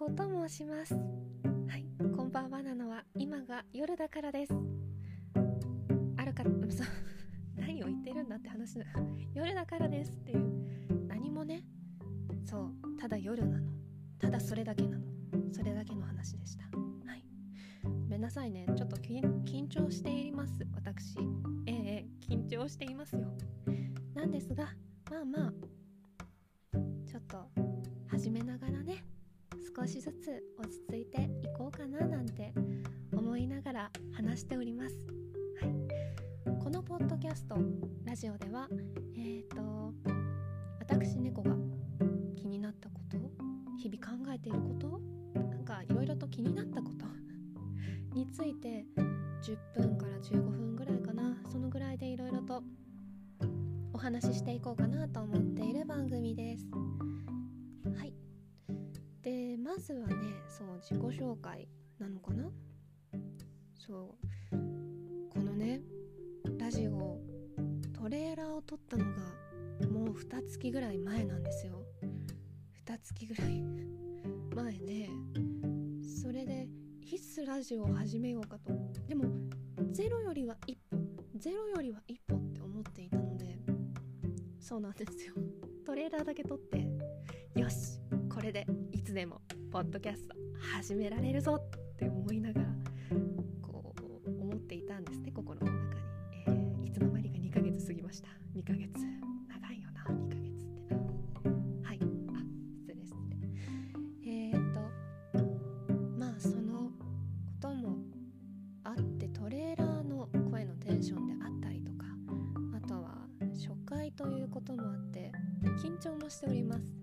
子と申します。はいこんばんはなのは今が夜だからです。あるかそう 何を言ってるんだって話だ。夜だからです。っていう。何もね。そうただ夜なの。ただそれだけなの。それだけの話でした。はい。ごめんなさいね。ちょっと緊張しています。私。ええ緊張していますよ。なんですがまあまあちょっと始めながらしずつ落ち着いていこうかななんて思いながら話しております、はい、このポッドキャストラジオではえっ、ー、と私猫が気になったこと日々考えていることなんかいろいろと気になったことについて10分から15分ぐらいかなそのぐらいでいろいろとお話ししていこうかなと思っている番組です。まずはねそう自己紹介なのかな？そう。このねラジオトレーラーを撮ったのがもう2月ぐらい前なんですよ。2月ぐらい 前ねそれでいつラジオを始めようかと。でもゼロよりは一歩ゼロよりは一歩って思っていたのでそうなんですよ。トレーラーだけ撮ってよしこれでいつでも。ポッドキャスト始められるぞって思いながらこう思っていたんですね心の中に、えー、いつの間にか2ヶ月過ぎました。2ヶ月。長いよな。2ヶ月ってな。はい。あ失礼失礼。えー、っとまあそのこともあってトレーラーの声のテンションであったりとかあとは初回ということもあって緊張もしております。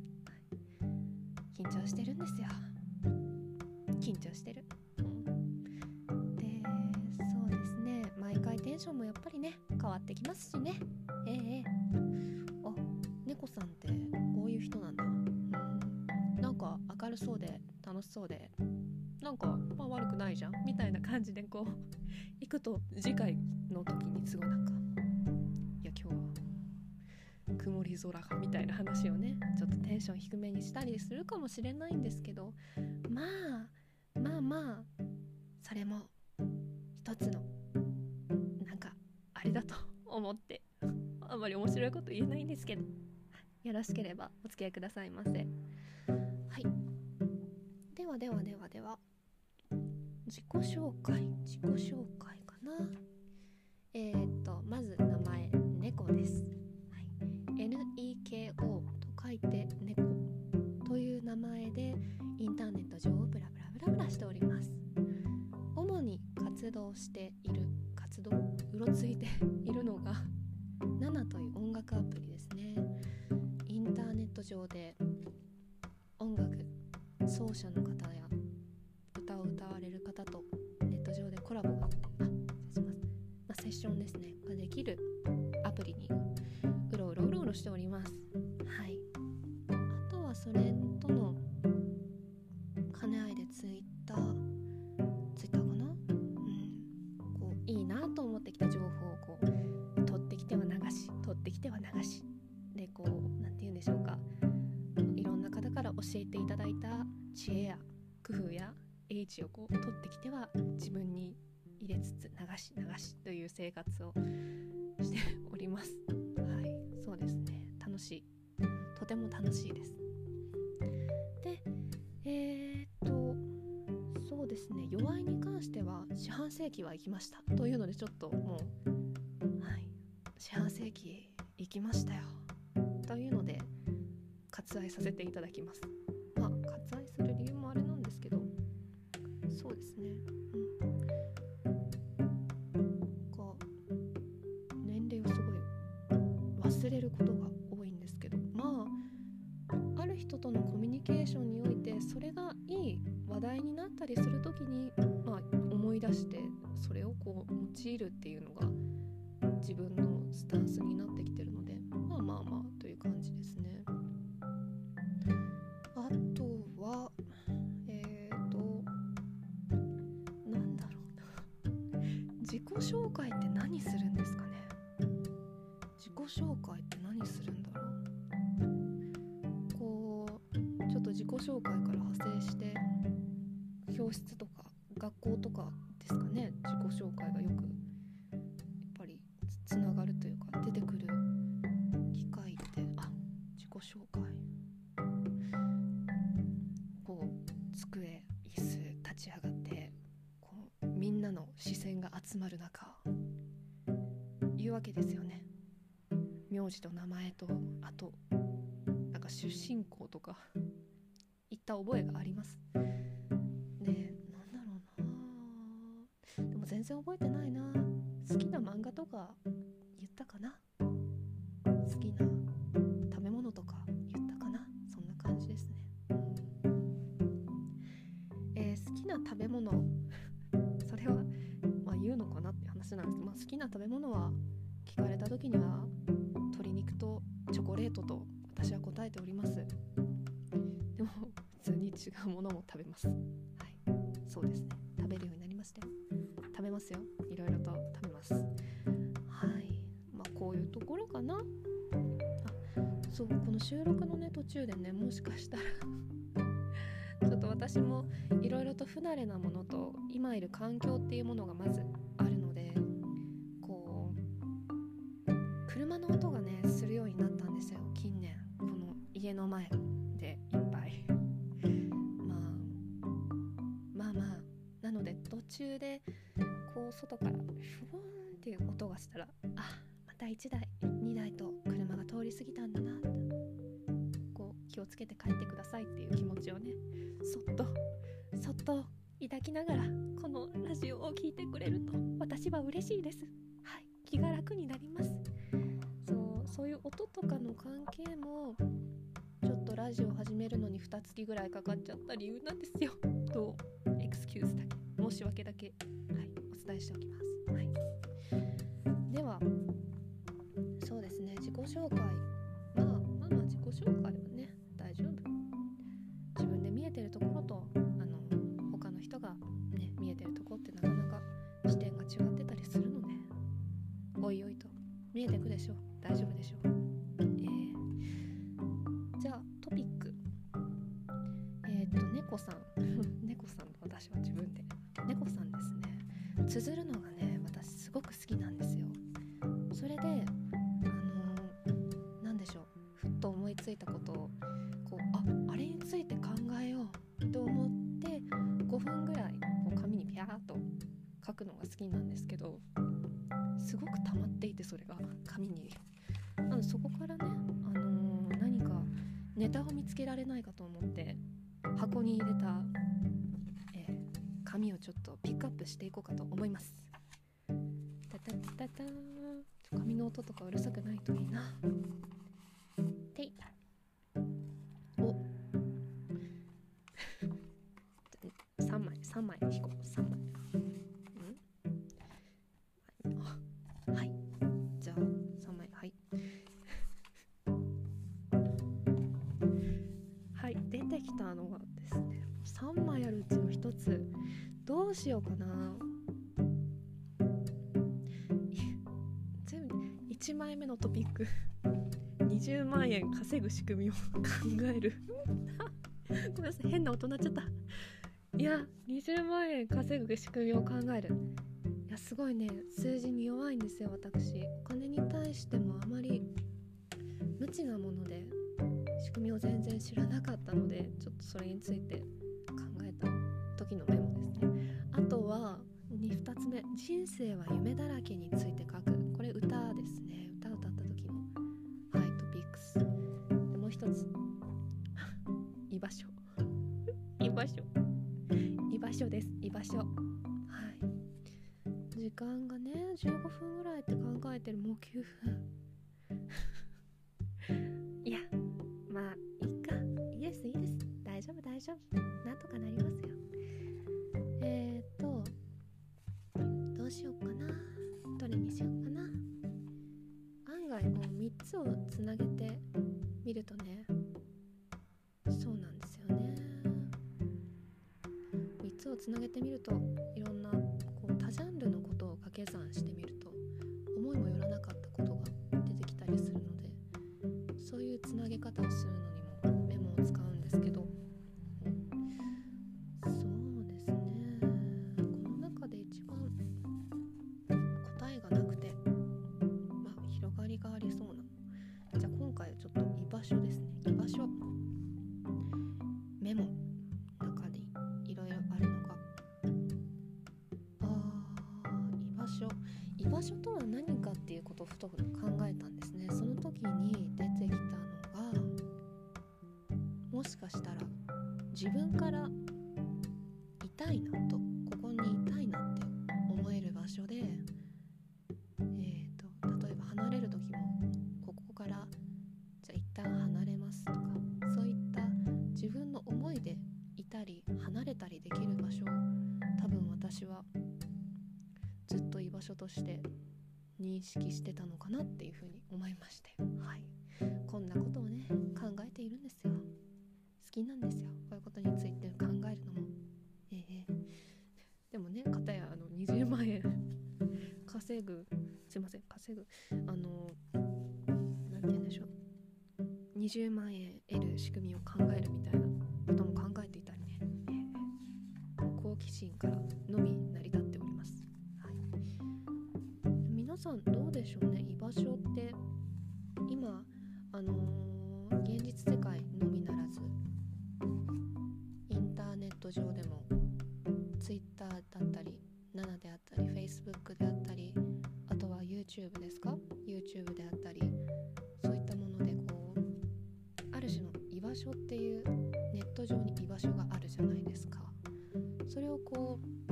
でなんかまあ悪くないじゃんみたいな感じでこう 行くと次回の時にすごいなんかいや今日は曇り空がみたいな話をねちょっとテンション低めにしたりするかもしれないんですけどまあまあまあそれも一つのなんかあれだと思ってあんまり面白いこと言えないんですけどよろしければお付き合いくださいませ。ではではではでは。自己紹介自己紹介かな。えー、っとまず名前猫です。NEKO と書いて猫という名前でインターネット上をブラブラブラブラしております。主に活動している活動うろついているのが7という音楽アプリですね。インターネット上で当社の方楽しい。とても楽しいです。でえー、っとそうですね。弱いに関しては四半世紀は行きましたというのでちょっともうはい。四半世紀行きましたよ。というので割愛させていただきます。まあ割愛する理由もあれなんですけどそうですね。とのコミュニケーションにおいてそれがいい話題になったりする時に、まあ、思い出してそれをこう用いるっていうのが自分のスタンスになってきてるのでまあまあまあという感じですね。あとはえっ、ー、となんだろう。な自己紹介って何するんですかね。紹介って何するん己紹介から派生して教室とか学校とかですかね。自己紹介がよくやっぱりつながるというか出てくる機会ってあ自己紹介。こう机椅子立ち上がってこうみんなの視線が集まる中言うわけですよね。名字と名前とあとなんか出身校とかった覚えがあります。ねなんだろうな。でも全然覚えてないな。好きな漫画とか言ったかな。好きな食べ物とか言ったかな。そんな感じですね、えー好きな食べ物。それはまあ言うのかなって話なんですけどまあ好きな食べ物は聞かれた時には鶏肉とチョコレートと私は答えております。違うものも食べます。はい。そうですね。食べるようになりまして食べますよ。いろいろと食べます。はい。まあこういうところかな。あそうこの収録のね途中でねもしかしたら ちょっと私もいろいろと不慣れなものと今いる環境っていうものがまずあるのでこう車の音がねするようになったんですよ。近年。この家の前。中でこう外からフォーンっていう音がしたらあまた1台2台と車が通り過ぎたんだなってこう気をつけて帰ってくださいっていう気持ちをねそっとそっと抱きながらこのラジオを聴いてくれると私は嬉しいです。はい気が楽になります。そうそういう音とかの関係もちょっとラジオ始めるのに2月ぐらいかかっちゃった理由なんですよ。とエクスキューズだけ。申し訳だけ、はい、お伝えしておきます、はい、ではそうですね自己紹介。まあまあまあ自己紹介はね大丈夫。自分で見えてるところとあの他の人がね見えてるところってなかなか視点が違ってたりするのでおいおいと見えてくでしょうピックアップしていこうかと思います。タタタタン。ちょ紙の音とかうるさくないといいな。てい。お。3枚3枚引こう。3枚。しようかな。全部1枚目のトピック。20万円稼ぐ仕組みを考える。ごめんなさい変な音鳴っちゃった。いや20万円稼ぐ仕組みを考える。いやすごいね。数字に弱いんですよ私。お金に対してもあまり無知なもので仕組みを全然知らなかったのでちょっとそれについて。人生は夢だらけ」について書く。つなげてみるといろんなこう多ジャンルのことを掛け算してみるととここにいたいなって思える場所で、えーと、例えば離れる時もここからじゃあ一旦離れますとかそういった自分の思いでいたり離れたりできる場所を多分私はずっと居場所として認識してたのかなっていうふうに思いまして。はい。こんなことをね考えているんですよ。好きなんですよ。稼ぐ。すいません。稼ぐ。あの何て言うんでしょう。20万円得る仕組みを考えるみたいなことも考えていたりね、えー、好奇心からのみ成り立っております、はい、皆さんどうでしょうね。居場所って今あのー、現実世界のみならずインターネット上でも Twitter だったり7であったり Facebook であったりあとは YouTube ですか？YouTube であったりそういったものでこうある種の居場所っていうネット上に居場所があるじゃないですか。それをこう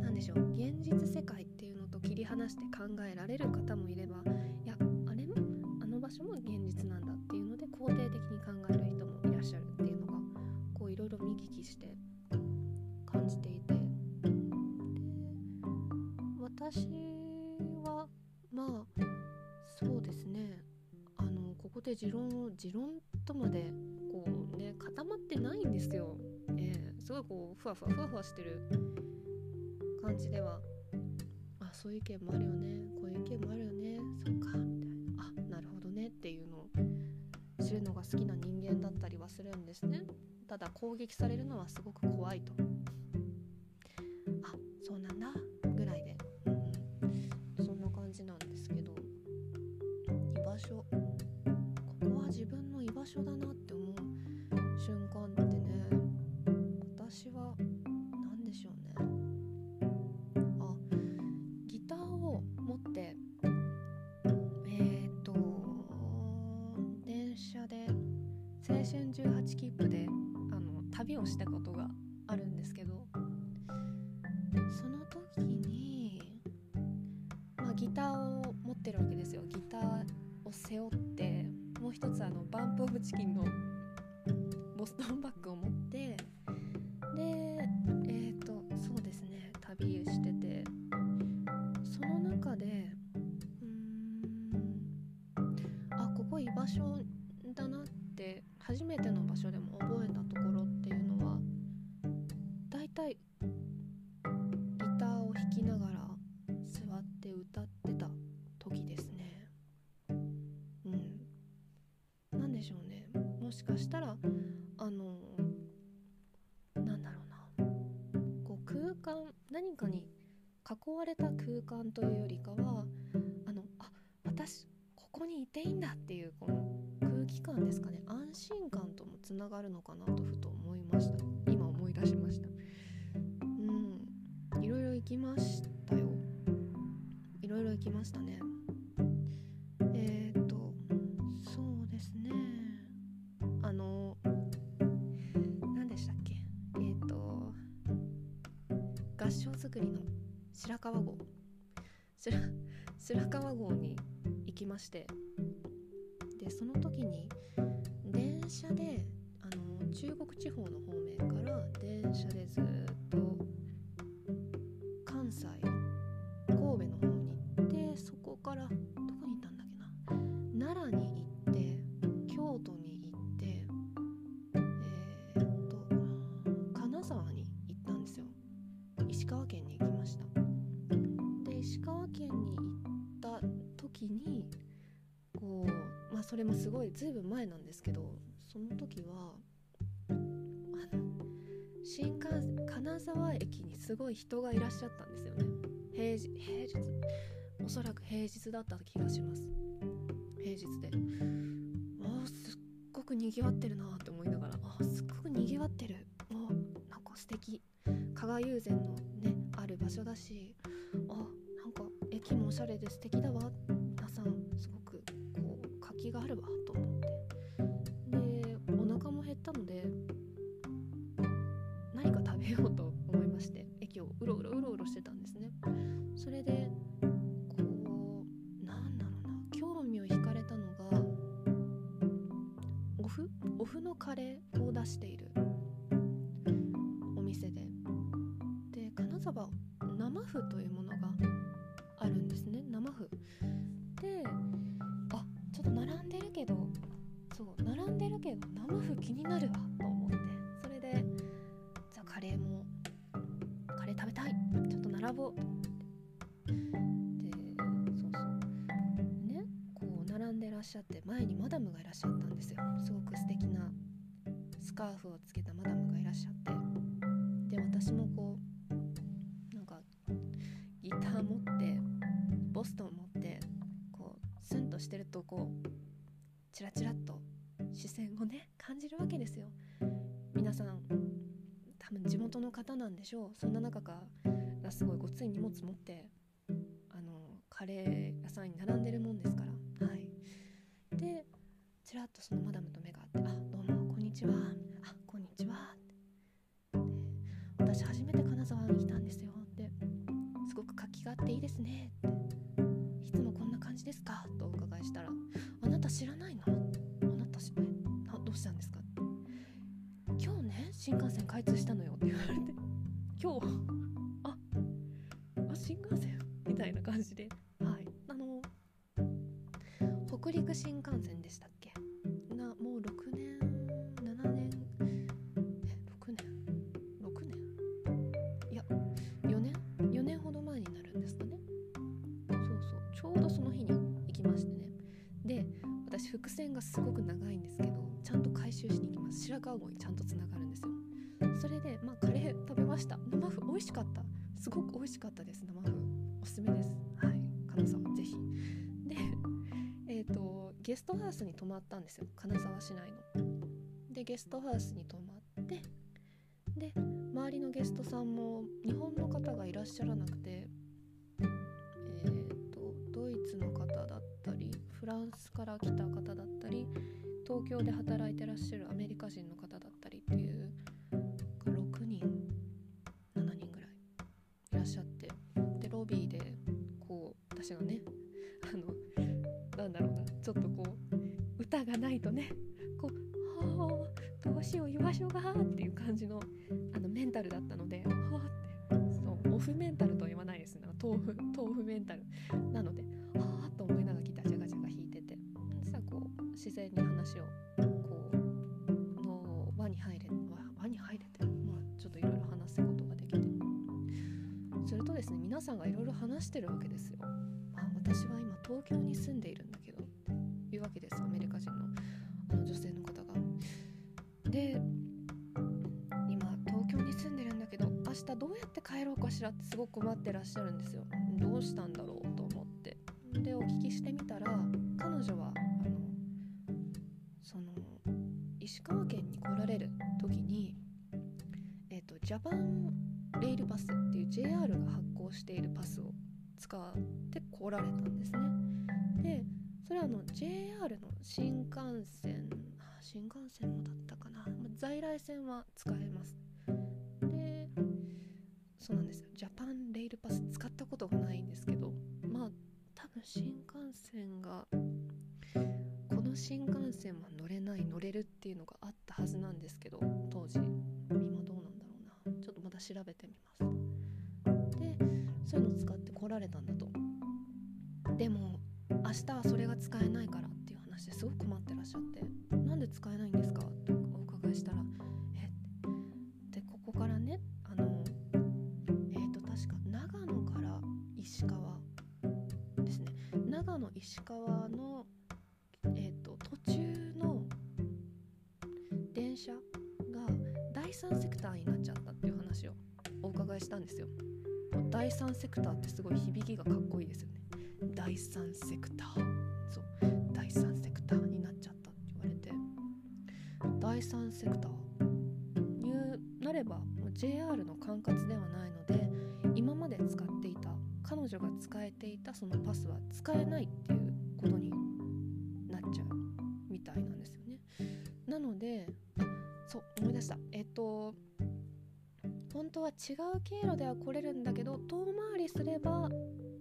何でしょう現実世界っていうのと切り離して考えられる方もいれば私はまあそうですね。あのここで持論を持論とまでこうね固まってないんですよ、えー、すごいこうふわふわふわふわしてる感じでは。あそういう意見もあるよね。こういう意見もあるよね。そっか。みたいな。あなるほどねっていうのを知るのが好きな人間だったりはするんですね。ただ攻撃されるのはすごく怖いと。あそうなんだ。所だなって思う瞬間ってね私は何でしょうね。あギターを持ってえっ、と電車で青春18切符であの旅をしたことがあるんですけどその時に、まあ、ギターを持ってるわけですよ。ギターを背負ってもう一つあのバンプ・オブ・チキンのボストンバッグを持っ空間というよりかはあのあ私ここにいていいんだっていうこの空気感ですかね。安心感ともつながるのかなとふと思いました。今思い出しました。うん。いろいろ行きましたよ。いろいろ行きましたね。えっ、とそうですね。あの何でしたっけ？えっと合掌造りの白川郷。白川郷に行きまして。でその時に電車であの中国地方の方面から電車でずっとれもすごいずいぶん前なんですけどその時はあの新幹線金沢駅にすごい人がいらっしゃったんですよね。平日平日おそらく平日だった気がします。平日で。あすっごくにぎわってるなって思いながらあすっごくにぎわってる。あなんか素敵。加賀友禅のねある場所だしあなんか駅もおしゃれで素敵だわ。皆さんすごく気があるわっしゃったんですよ。すごく素敵なスカーフをつけたマダムがいらっしゃって。で私もこうなんかギター持ってボストン持ってこうスンとしてるとこうチラチラっと視線をね感じるわけですよ。皆さん多分地元の方なんでしょう。そんな中がすごいごつい荷物持ってあのカレー屋さんに並んでるもんですから。らっとそのマダムと目が合って「あどうもこんにちは」「あこんにちは」私初めて金沢に来たんですよ。ってすごく活気があっていいですねっていつもこんな感じですか？とお伺いしたらあなた知らないのあなたしえなどうしたんですか？って今日ね新幹線開通したのよって言われて今日ああ新幹線？みたいな感じで。はい。あの北陸新幹線でしたっけ？もう6年7年え6年？6年？いや4年？4年ほど前になるんですかね。そうそうちょうどその日に行きましてね。で私伏線がすごく長いんですけどちゃんと回収しに行きます。白川郷にちゃんとつながるんですよ。それでまあカレー食べました。生麩美味しかった。すごく美味しかったです生麩。おすすめです。はい。金沢ぜひ、ゲストハウスに泊まったんですよ。金沢市内の。でゲストハウスに泊まってで周りのゲストさんも日本の方がいらっしゃらなくてえー、とドイツの方だったりフランスから来た方だったり東京で働いてらっしゃるアメリカ人の方だったりっていう6人7人ぐらいいらっしゃってでロビーでこう私がねがないとねこう「はあどうしよう居場所が」っていう感じのあのメンタルだったので「はあ」ってそうオフメンタルとは言わないです。ね豆腐豆腐メンタル。なので「はあ」と思いながらギタージャガジャガ弾いてて。さこう自然に話をこうの輪に入れ輪に入れて、まあ、ちょっといろいろ話すことができて。するとですね皆さんがいろいろ話してるわけですよ。うかしら？ってすごく困ってらっしゃるんですよ。どうしたんだろう？と思って。でお聞きしてみたら彼女はあのその石川県に来られる時にえっ、とジャパンレールパスっていう JR が発行しているパスを使って来られたんですね。でそれはあの JR の新幹線新幹線もだったかな在来線は使えます。でそうなんです。よジャパンレールパス使ったことがないんですけどまあ多分新幹線がこの新幹線は乗れない乗れるっていうのがあったはずなんですけど当時。今どうなんだろうな。ちょっとまた調べてみます。でそういうのを使って来られたんだと。でも明日はそれが使えないからっていう話ですごく困ってらっしゃってなんで使えないんですか？とお伺いしたらえでここからね石川のえっ、と途中の電車が第三セクターになっちゃったっていう話をお伺いしたんですよ。第三セクターってすごい響きがかっこいいですよね。第三セクター。そう。第三セクターになっちゃったって言われて。第三セクターになればもう JR の管轄ではないので今まで使っていた彼女女が使えていたそのパスは使えないってなのでそう思い出した。えっと本当は違う経路では来れるんだけど遠回りすれば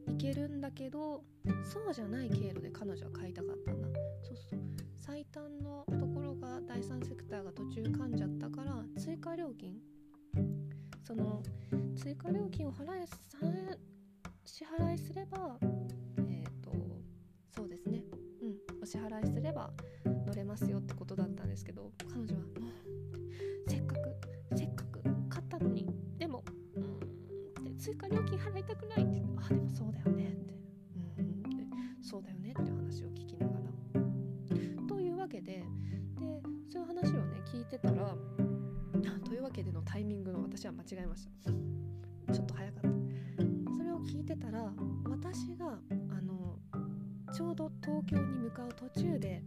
行けるんだけどそうじゃない経路で彼女は買いたかったんだ。そうそう最短のところが第三セクターが途中噛んじゃったから追加料金。その追加料金を払え支払いすればえっ、ー、とそうですね。うん。お支払いすれば乗れますよってことだったんですけど彼女はせっかくせっかく買ったのにでもうんって追加料金払いたくないってあでもそうだよねってうんってそうだよねって話を聞きながら。というわけででそういう話をね聞いてたら というわけでのタイミングの私は間違えました。ちょっと早かった。それを聞いてたら私があのちょうど東京に向かう途中で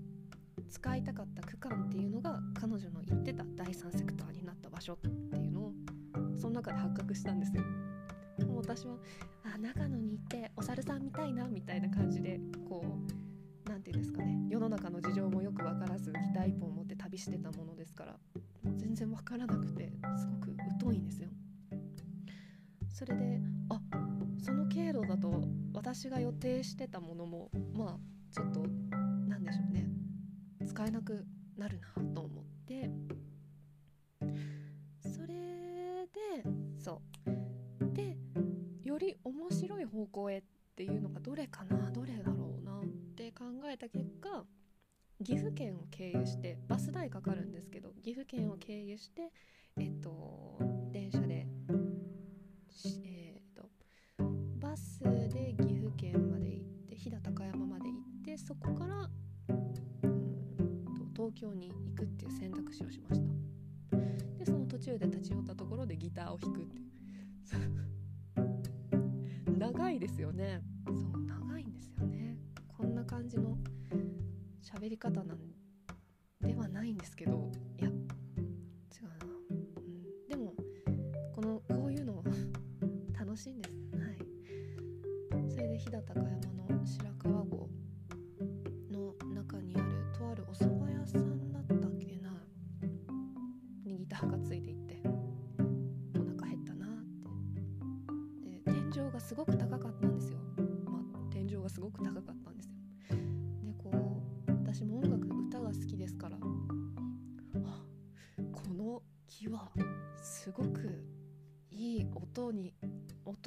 使いたかった区間っていうのが彼女の言ってた第三セクターになった場所っていうのをその中で発覚したんですよ。もう私はあ長野に行ってお猿さん見たいなみたいな感じでこう何て言うんですかね世の中の事情もよく分からずギター一本持って旅してたものですから全然分からなくてすごく疎いんですよ。それであその経路だと私が予定してたものもまあちょっと使えなくなるなと思って。それでそう。でより面白い方向へっていうのがどれかなどれだろうなって考えた結果岐阜県を経由してバス代かかるんですけど岐阜県を経由してえっと電車でえっとバスで岐阜県まで行って飛騨高山まで行ってそこから東京に行くっていう選択肢をしました。でその途中で立ち寄ったところでギターを弾くっていう。長いですよね。そう長いんですよね。こんな感じの喋り方なんではないんですけどいや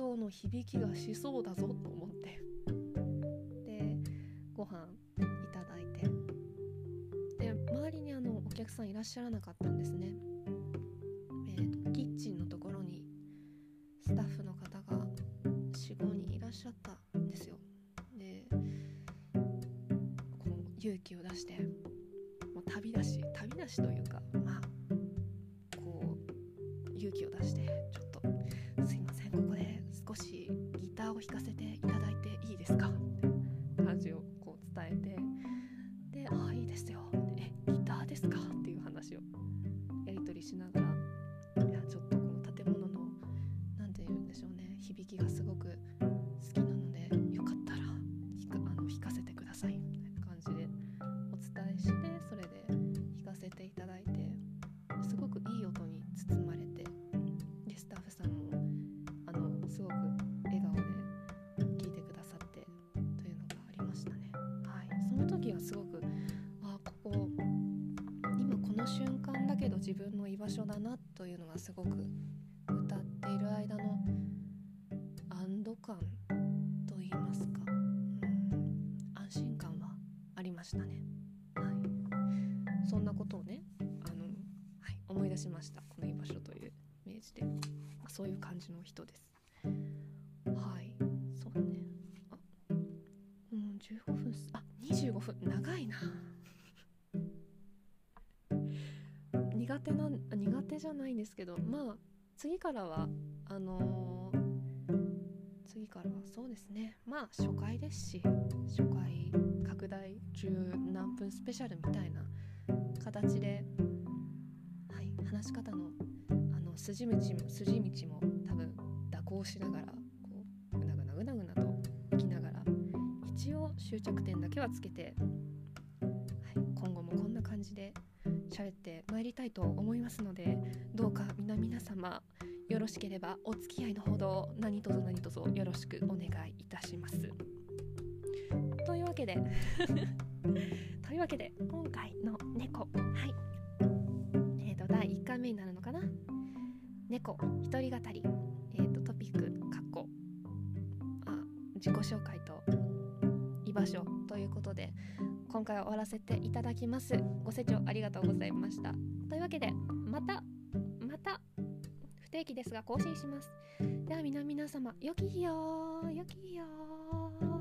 音の響きがしそうだぞと思ってでご飯客さんいらっしゃらなかったんですね。えーと、キッチンのところにスタッフの方が45人いらっしゃったんですよ。でこう勇気を出してもう旅だし旅だしというかまあこう勇気を出してちょっと「すいません少しギターを弾かせていただいていいですか?」いますか、うん、安心感はありましたね。はい、そんなことをねあの、はい、思い出しました。この居場所というイメージで、まあ、そういう感じの人です。はい。そうね。あうん15分あ25分。長いな。苦手な苦手じゃないんですけどまあ次からはあのー、からそうですね。まあ初回ですし初回拡大十何分スペシャルみたいな形で、はい、話し方のあの筋道も筋道も多分蛇行しながらこうぐなぐなぐなぐなといきながら一応終着点だけはつけて、はい、今後もこんな感じで喋ってまいりたいと思いますのでどうか皆皆様よろしければお付き合いのほど何卒何卒よろしくお願いいたします。というわけで というわけで今回の猫。はい。えーと第1回目になるのかな？猫一人語り。えーとトピックかっこあ自己紹介と居場所。ということで今回は終わらせていただきます。ご清聴ありがとうございました。というわけでまた定期ですが更新します。では皆皆様良き日よ良き日よ